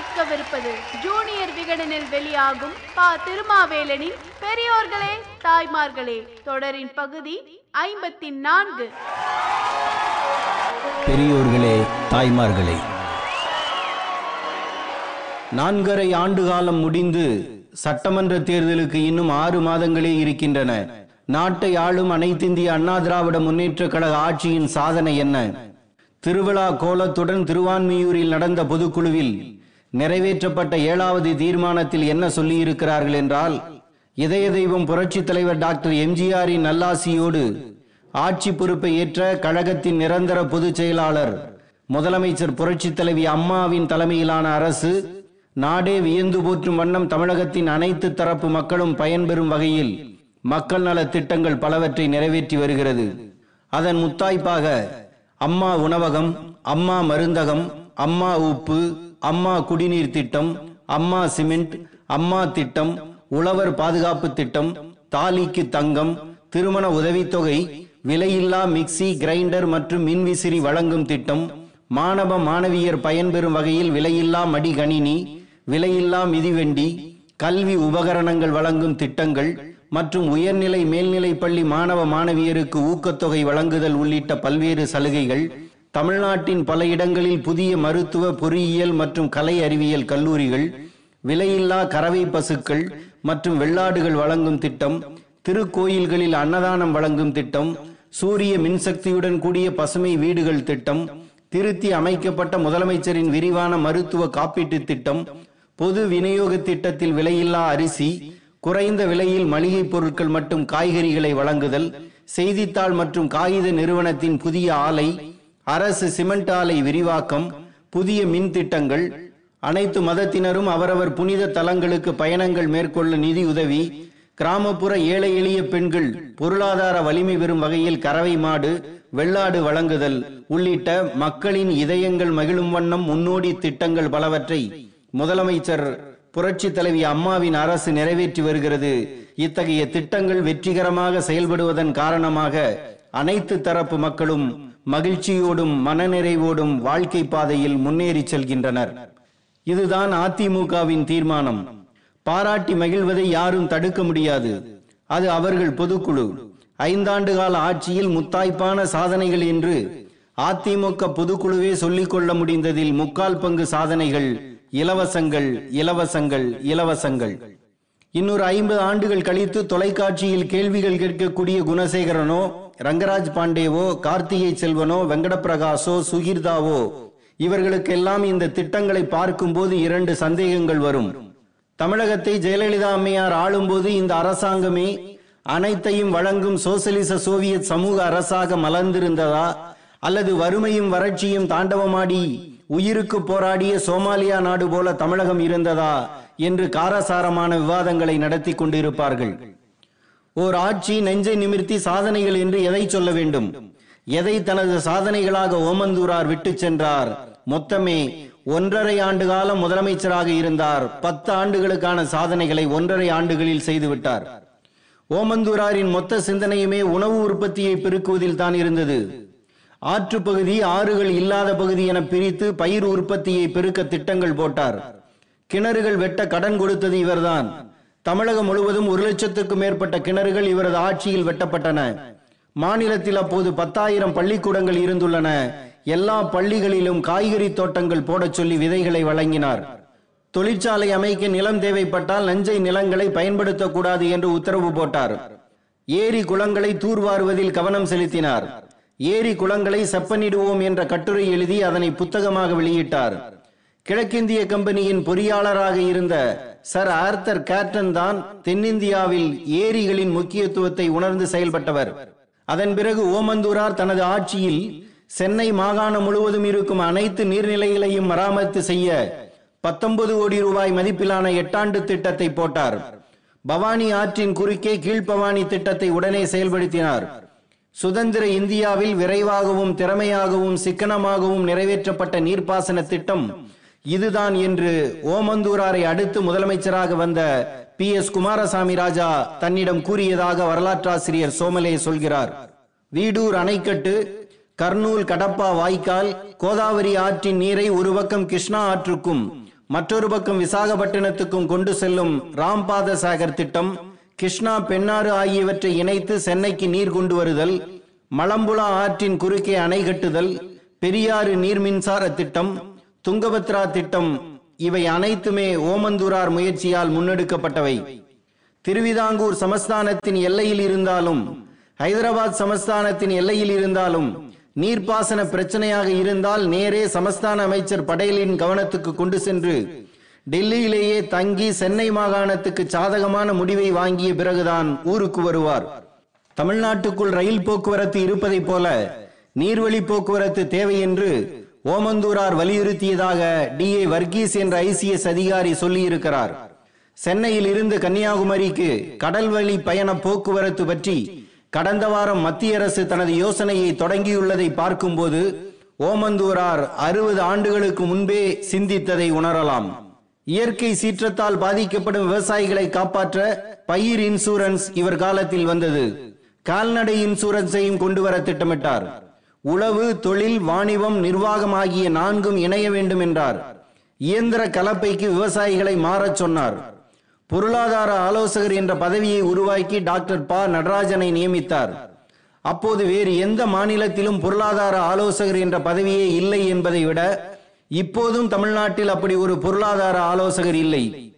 கேட்கவிருப்பது ஜூனியர் விகடனில் வெளியாகும் பா. திருமாவேலனின் பெரியோர்களே தாய்மார்களே தொடரின் பகுதி ஐம்பத்தி நான்கு பெரியோர்களே தாய்மார்களே நான்கரை ஆண்டு காலம் முடிந்து சட்டமன்ற தேர்தலுக்கு இன்னும் ஆறு மாதங்களே இருக்கின்றன. நாட்டை ஆளும் அனைத்திந்திய அண்ணா திராவிட முன்னேற்ற கழக ஆட்சியின் சாதனை என்ன? திருவிழா கோலத்துடன் திருவான்மியூரில் நடந்த பொதுக்குழுவில் நிறைவேற்றப்பட்ட ஏழாவது தீர்மானத்தில் என்ன சொல்லியிருக்கிறார்கள் என்றால் இதய தெய்வம் புரட்சித் தலைவர் டாக்டர் எம்ஜிஆரின் நல்லாசியோடு ஆட்சி பொறுப்பை ஏற்ற கழகத்தின் நிரந்தர பொதுச் செயலாளர் முதலமைச்சர் புரட்சி தலைவி அம்மாவின் தலைமையிலான அரசு நாடே வியந்து போற்றும் வண்ணம் தமிழகத்தின் அனைத்து தரப்பு மக்களும் பயன்பெறும் வகையில் மக்கள் நல திட்டங்கள் பலவற்றை நிறைவேற்றி வருகிறது. அதன் முத்தாய்ப்பாக அம்மா உணவகம் அம்மா மருந்தகம் அம்மா உப்பு அம்மா குடிநீர் திட்டம் அம்மா சிமெண்ட் அம்மா திட்டம் உழவர் பாதுகாப்பு திட்டம் தாலிக்கு தங்கம் திருமண உதவித்தொகை விலையில்லா மிக்சி கிரைண்டர் மற்றும் மின்விசிறி வழங்கும் திட்டம் மாணவ மாணவியர் பயன்பெறும் வகையில் விலையில்லா மடிகணினி விலையில்லா மிதிவண்டி கல்வி உபகரணங்கள் வழங்கும் திட்டங்கள் மற்றும் உயர்நிலை மேல்நிலை பள்ளி மாணவ மாணவியருக்கு ஊக்கத்தொகை வழங்குதல் உள்ளிட்ட பல்வேறு சலுகைகள் தமிழ்நாட்டின் பல இடங்களில் புதிய மருத்துவ பொறியியல் மற்றும் கலை அறிவியல் கல்லூரிகள் விலையில்லா கறவை பசுக்கள் மற்றும் வெள்ளாடுகள் வழங்கும் திட்டம் திருக்கோயில்களில் அன்னதானம் வழங்கும் திட்டம் சூரிய மின்சக்தியுடன் கூடிய பசுமை வீடுகள் திட்டம் திருத்தி அமைக்கப்பட்ட முதலமைச்சரின் விரிவான மருத்துவ காப்பீட்டு திட்டம் பொது விநியோக திட்டத்தில் விலையில்லா அரிசி குறைந்த விலையில் மளிகை பொருட்கள் மற்றும் காய்கறிகளை வழங்குதல் செய்தித்தாள் மற்றும் காகித நிறுவனத்தின் புதிய ஆலை அரசு சிமெண்ட் ஆலை விரிவாக்கம் புதிய மின் திட்டங்கள் அனைத்து மதத்தினரும் அவரவர் புனித தலங்களுக்கு பயணங்கள் மேற்கொள்ள நிதி உதவி கிராமப்புற ஏழை எளிய பெண்கள் பொருளாதார வலிமை பெறும் வகையில் கறவை மாடு வெள்ளாடு வழங்குதல் உள்ளிட்ட மக்களின் இதயங்கள் மகிழும் வண்ணம் முன்னோடி திட்டங்கள் பலவற்றை முதலமைச்சர் புரட்சி தலைவி அம்மாவின் அரசு நிறைவேற்றி வருகிறது. இத்தகைய திட்டங்கள் வெற்றிகரமாக செயல்படுவதன் காரணமாக அனைத்து தரப்பு மக்களும் மகிழ்ச்சியோடும் மனநிறைவோடும் வாழ்க்கை பாதையில் முன்னேறி செல்கின்றனர். இதுதான் அதிமுகவின் தீர்மானம். பாராட்டி மகிழ்வதை யாரும் தடுக்க முடியாது. அது அவர்கள் பொதுக்குழு. ஐந்தாண்டு கால ஆட்சியில் முத்தாய்ப்பான சாதனைகள் என்று அதிமுக பொதுக்குழுவே சொல்லிக்கொள்ள முடிந்ததில் முக்கால் பங்கு சாதனைகள் இலவசங்கள் இலவசங்கள் இலவசங்கள். இன்னொரு ஐம்பது ஆண்டுகள் கழித்து தொலைக்காட்சியில் கேள்விகள் கேட்கக்கூடிய குணசேகரனோ ரங்கராஜ் பாண்டேவோ கார்த்திகை செல்வனோ வெங்கடப்பிரகாசோ சுகிர்தாவோ இவர்களுக்கெல்லாம் இந்த திட்டங்களை பார்க்கும்போது இரண்டு சந்தேகங்கள் வரும். தமிழகத்தை ஜெயலலிதா அம்மையார் ஆளும்போது இந்த அரசாங்கமே அனைத்தையும் வழங்கும் சோசலிச சோவியத் சமூக அரசாக மலர்ந்திருந்ததா? அல்லது வறுமையும் வறட்சியும் தாண்டவமாடி உயிருக்கு போராடிய சோமாலியா நாடு போல தமிழகம் இருந்ததா? என்று காரசாரமான விவாதங்களை நடத்தி கொண்டிருப்பார்கள். ஓர் ஆட்சி நெஞ்சை நிமிர்த்தி சாதனைகள் என்று எதை சொல்ல வேண்டும்? எதை தனது சாதனைகளாக ஓமந்தூரார் விட்டு சென்றார்? மொத்தமே ஒன்றரை ஆண்டு காலம் முதலமைச்சராக இருந்தார். பத்து ஆண்டுகளுக்கான சாதனைகளை ஒன்றரை ஆண்டுகளில் செய்துவிட்டார் ஓமந்தூராரின் மொத்த சிந்தனையுமே உணவு உற்பத்தியை பெருக்குவதில் தான் இருந்தது. ஆற்று பகுதி ஆறுகள் இல்லாத பகுதி என பிரித்து பயிர் உற்பத்தியை பெருக்க திட்டங்கள் போட்டார். கிணறுகள் வெட்ட கடன் கொடுத்தது இவர்தான். தமிழகம் முழுவதும் ஒரு லட்சத்துக்கும் மேற்பட்ட கிணறுகள் இவரது ஆட்சியில் வெட்டப்பட்டன. மாநிலத்தில் அப்போது பத்தாயிரம் பள்ளிக்கூடங்கள் இருந்துள்ளன. எல்லா பள்ளிகளிலும் காய்கறி தோட்டங்கள் போடச் சொல்லி விதைகளை வழங்கினார். தொழிற்சாலை அமைக்க நிலம் தேவைப்பட்டால் நஞ்சை நிலங்களை பயன்படுத்தக்கூடாது என்று உத்தரவு போட்டார். ஏரி குளங்களை தூர்வாருவதில் கவனம் செலுத்தினார். ஏரி குளங்களை செப்பனிடுவோம் என்ற கட்டுரை எழுதி அதனை புத்தகமாக வெளியிட்டார். கிழக்கிந்திய கம்பெனியின் பொறியாளராக இருந்த சர் ஆர்த்தர் கேட்டன் தான் தென்னிந்தியாவில் ஏரிகளின் முக்கியத்துவத்தை உணர்ந்து செயல்பட்டவர். அதன் பிறகு ஓமந்தூரார் தனது ஆட்சியில் சென்னை மாகாணம் முழுவதும் இருக்கும் அனைத்து நீர்நிலைகளையும் மராமத்து செய்ய பத்தொன்பது கோடி ரூபாய் மதிப்பிலான எட்டாண்டு திட்டத்தை போட்டார். பவானி ஆற்றின் குறுக்கே கீழ்பவானி திட்டத்தை உடனே செயல்படுத்தினார். சுதந்திர இந்தியாவில் விரைவாகவும் திறமையாகவும் சிக்கனமாகவும் நிறைவேற்றப்பட்ட நீர்ப்பாசன திட்டம் இதுதான் என்று ஓமந்தூராரை அடுத்து முதலமைச்சராக வந்த பி எஸ் குமாரசாமி ராஜா தன்னிடம் கூறியதாக வரலாற்றாசிரியர் சோமலே சொல்கிறார். வீடூர் அணைக்கட்டு கர்னூல் கடப்பா வாய்க்கால் கோதாவரி ஆற்றின் நீரை ஒரு பக்கம் கிருஷ்ணா ஆற்றுக்கும் மற்றொரு பக்கம் விசாகப்பட்டினத்துக்கும் கொண்டு செல்லும் ராம்பாத சாகர் திட்டம் கிருஷ்ணா பெண்ணாறு ஆகியவற்றை இணைத்து சென்னைக்கு நீர் கொண்டு வருதல் மலம்புலா ஆற்றின் குறுக்கே அணை கட்டுதல் பெரியாறு நீர் மின்சார திட்டம் துங்கபத்ரா திட்டம் இவை அனைத்துமே ஓமந்தூரார் முயற்சியால் முன்னெடுக்கப்பட்டவை. திருவிதாங்கூர் சமஸ்தானத்தின் எல்லையில் இருந்தாலும் ஹைதராபாத் சமஸ்தானத்தின் எல்லையில் இருந்தாலும் நீர்ப்பாசன பிரச்சனையாக இருந்தால் நேரே சமஸ்தான அமைச்சர் படேலின் கவனத்துக்கு கொண்டு சென்று டெல்லியிலேயே தங்கி சென்னை மாகாணத்துக்கு சாதகமான முடிவை வாங்கிய பிறகுதான் ஊருக்கு வருவார். தமிழ்நாட்டுக்குள் ரயில் போக்குவரத்து இருப்பதைப் போல நீர்வழி போக்குவரத்து தேவை என்று ஓமந்தூரார் வலியுறுத்தியதாக டி. ஏ. வர்கீஸ் என்ற ஐசிஎஸ் அதிகாரி சொல்லியிருக்கிறார். சென்னையில் இருந்து கன்னியாகுமரிக்கு கடல்வழி பயண போக்குவரத்து பற்றி கடந்த வாரம் மத்திய அரசு தனது யோசனையை தொடங்கியுள்ளதை பார்க்கும்போது ஓமந்தூரார் அறுபது ஆண்டுகளுக்கு முன்பே சிந்தித்ததை உணரலாம். இயற்கை சீற்றத்தால் பாதிக்கப்படும் விவசாயிகளை காப்பாற்ற பயிர் இன்சூரன்ஸ் இவர் காலத்தில் வந்தது. கால்நடை இன்சூரன்ஸையும் கொண்டு வர திட்டமிட்டார். உழவு தொழில் வாணிபம் நிர்வாகம் ஆகிய நான்கும் இணைய வேண்டும் என்றார். இயந்திர கலப்பைக்கு விவசாயிகளை மாறச் சொன்னார். பொருளாதார ஆலோசகர் என்ற பதவியை உருவாக்கி டாக்டர் ப. நடராஜனை நியமித்தார். அப்போது வேறு எந்த மாநிலத்திலும் பொருளாதார ஆலோசகர் என்ற பதவியே இல்லை என்பதை விட இப்போதும் தமிழ்நாட்டில் அப்படி ஒரு பொருளாதார ஆலோசகர் இல்லை.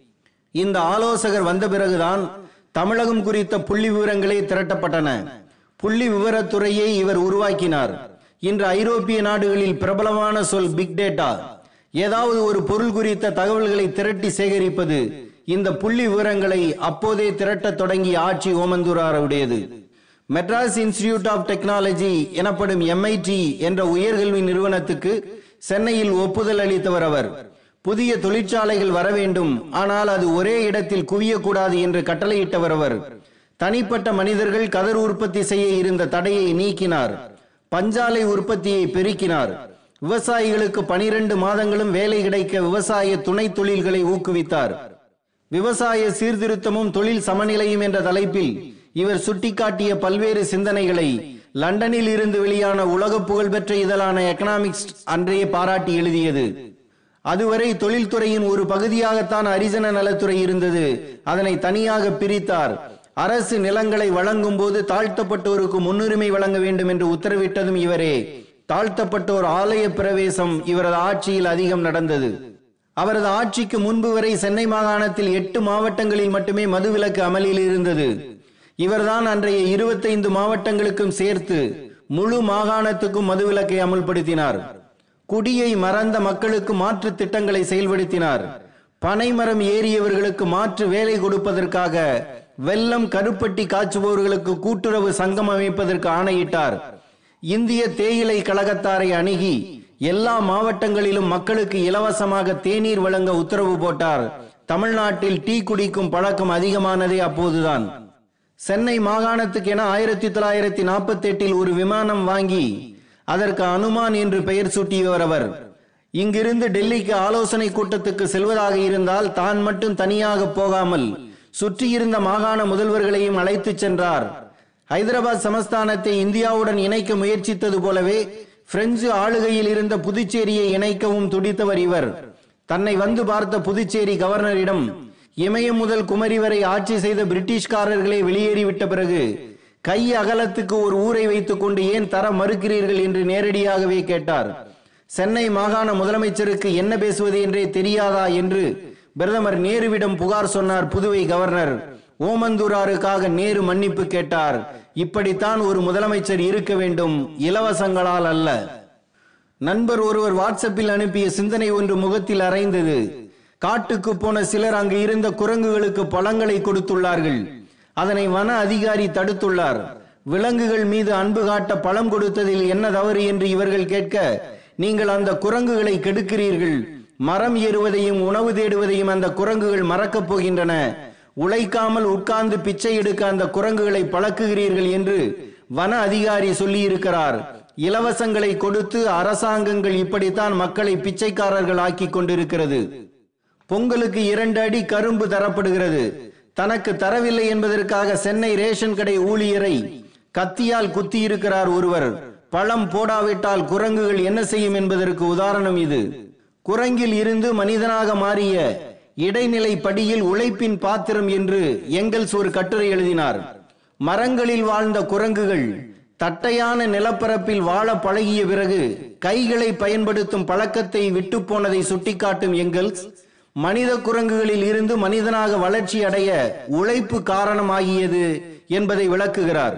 இந்த ஆலோசகர் வந்த பிறகுதான் தமிழகம் குறித்த புள்ளி விவரங்களே திரட்டப்பட்டன. புள்ளி விவரத்துறையை இவர் உருவாக்கினார். இன்று ஐரோப்பிய நாடுகளில் பிரபலமான சொல் பிக் டேட்டா ஏதாவது ஒரு பொருள் குறித்த தகவல்களை திரட்டி சேகரிப்பது இந்த புள்ளி விவரங்களை அப்போதே திரட்டத் தொடங்கிய ஆட்சி ஓமந்தூராருடையது. மெட்ராஸ் இன்ஸ்டிடியூட் ஆஃப் டெக்னாலஜி எனப்படும் எம்ஐடி என்ற உயர்கல்வி நிறுவனத்துக்கு சென்னையில் ஒப்புதல் அளித்தவர் அவர். புதிய தொழிற்சாலைகள் வர வேண்டும் ஆனால் அது ஒரே இடத்தில் குவியக்கூடாது என்று கட்டளையிட்டவர் அவர். தனிப்பட்ட மனிதர்கள் கதர் உற்பத்தி செய்ய இருந்த தடையை நீக்கினார். பஞ்சாலை உற்பத்தியை பெருக்கினார். விவசாயிகளுக்கு பனிரெண்டு மாதங்களும் வேலை கிடைக்க விவசாய துணை தொழில்களை ஊக்குவித்தார். விவசாய சீர்திருத்தமும் தொழில் சமநிலையும் என்ற தலைப்பில் இவர் சுட்டிக்காட்டிய பல்வேறு சிந்தனைகளை லண்டனில் இருந்து வெளியான உலக புகழ்பெற்ற இதழான எக்கனாமிக்ஸ் அன்றைய பாராட்டி எழுதியது. அதுவரை தொழில்துறையின் ஒரு பகுதியாகத்தான் அரிஜன நலத்துறை இருந்தது. அதனை தனியாக பிரித்தார். அரசு நிலங்களை வழங்கும் போது தாழ்த்தப்பட்டோருக்கு முன்னுரிமை வழங்க வேண்டும் என்று உத்தரவிட்டதும் இவரே. தாழ்த்தப்பட்டோர் ஆலய பிரவேசம் இவரது ஆட்சியில் அதிகம் நடந்தது. அவரது ஆட்சிக்கு முன்பு வரை சென்னை மாகாணத்தில் எட்டு மாவட்டங்களில் மட்டுமே மதுவிலக்கு அமலில் இருந்தது. இவர்தான் அன்றைய இருபத்தைந்து மாவட்டங்களுக்கும் சேர்த்து முழு மாகாணத்துக்கும் மதுவிலக்கை அமுல்படுத்தினார். குடியை மறந்த மக்களுக்கு மாற்று திட்டங்களை செயல்படுத்தினார். பனைமரம் ஏறியவர்களுக்கு மாற்று வேலை கொடுப்பதற்காக வெள்ளம் கருப்பட்டி காய்ச்சுபவர்களுக்கு கூட்டுறவு சங்கம் அமைப்பதற்கு ஆணையிட்டார். இந்திய தேயிலை கழகத்தாரை அணுகி எல்லா மாவட்டங்களிலும் மக்களுக்கு இலவசமாக தேநீர் வழங்க உத்தரவு போட்டார். தமிழ்நாட்டில் டீ குடிக்கும் பழக்கம் அதிகமானதே அப்போதுதான். சென்னை மாகாணத்துக்கு என ஆயிரத்தி தொள்ளாயிரத்தி நாற்பத்தி எட்டில் ஒரு விமானம் வாங்கி அதற்கு அனுமான் என்று பெயர் சூட்டியவர் அவர். இங்கிருந்து டெல்லிக்கு ஆலோசனை கூட்டத்துக்கு செல்வதாக இருந்தால் தான் மட்டும் தனியாக போகாமல் சுற்றியிருந்த மாகாண முதல்வர்களையும் அழைத்துச் சென்றார். ஹைதராபாத் சமஸ்தானத்தை இந்தியாவுடன் இணைக்க முயற்சித்தது போலவே பிரெஞ்சு ஆளுகையில் இருந்த புதுச்சேரியை இணைக்கவும் துடித்தவர் இவர். தன்னை வந்து பார்த்த புதுச்சேரி கவர்னரிடம் இமயம் முதல் குமரி வரை ஆட்சி செய்த பிரிட்டிஷ்காரர்களே வெளியேறிவிட்ட பிறகு கை அகலத்துக்கு ஒரு ஊரை வைத்துக் கொண்டு ஏன் தர மறுக்கிறீர்கள் என்று நேரடியாகவே கேட்டார். சென்னை மாகாண முதலமைச்சருக்கு என்ன பேசுவது என்றே தெரியாதா என்று பிரதமர் நேருவிடம் புகார் சொன்னார் புதுவை கவர்னர். ஓமந்தூராருக்காக நேரு மன்னிப்பு கேட்டார். இப்படித்தான் ஒரு முதலமைச்சர் இருக்க வேண்டும் இலவசங்களால் அல்ல. நண்பர் ஒருவர் வாட்ஸ்அப்பில் அனுப்பிய சிந்தனை ஒன்று முகத்தில் அரைந்தது. காட்டுக்கு போன சிலர் அங்கு இருந்த குரங்குகளுக்கு பழங்களை கொடுத்துள்ளார்கள். அதனை வன அதிகாரி தடுத்துள்ளார். விலங்குகள் மீது அன்பு காட்ட பழம் கொடுத்ததில் என்ன தவறு என்று இவர்கள் கேட்க நீங்கள் அந்த குரங்குகளை கெடுக்கிறீர்கள். மரம் ஏறுவதையும் உணவு தேடுவதையும் அந்த குரங்குகள் மறக்கப் போகின்றன. உழைக்காமல் உட்கார்ந்து பிச்சை எடுக்க அந்த குரங்குகளை பழக்குகிறீர்கள் என்று வன அதிகாரி சொல்லியிருக்கிறார். இலவசங்களை கொடுத்து அரசாங்கங்கள் இப்படித்தான் மக்களை பிச்சைக்காரர்கள் ஆக்கி கொண்டிருக்கிறது. பொங்கலுக்கு இரண்டு அடி கரும்பு தரப்படுகிறது. தனக்கு தரவில்லை என்பதற்காக சென்னை ரேஷன் கடை ஊழியரை கத்தியால் குத்தி இருக்கிறார் ஒருவர். பழம் போடாவிட்டால் குரங்குகள் என்ன செய்யும் என்பதற்கு உதாரணம் இது. குரங்கில் இருந்து மனிதனாக மாறிய இடைநிலை படியில் உழைப்பின் பாத்திரம் என்று எங்கள்ஸ் ஒரு கட்டுரை எழுதினார். மரங்களில் வாழ்ந்த குரங்குகள் தட்டையான நிலப்பரப்பில் வாழ பழகிய பிறகு கைகளை பயன்படுத்தும் பழக்கத்தை விட்டு போனதை சுட்டிக்காட்டும் எங்கள்ஸ் மனித குரங்குகளில் இருந்து மனிதனாக வளர்ச்சி அடைய உழைப்பு காரணமாகியது என்பதை விளக்குகிறார்.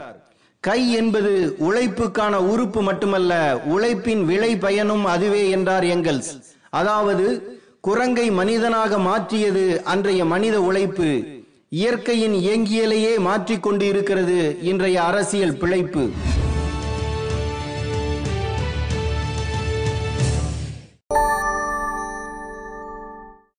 கை என்பது உழைப்புக்கான உறுப்பு மட்டுமல்ல உழைப்பின் விளை பயனும் அதுவே என்றார் எங்கல்ஸ் அதாவது குரங்கை மனிதனாக மாற்றியது அன்றைய மனித உழைப்பு. இயற்கையின் இயங்கியலையே மாற்றிக்கொண்டு இருக்கிறது இன்றைய அரசியல் பிழைப்பு.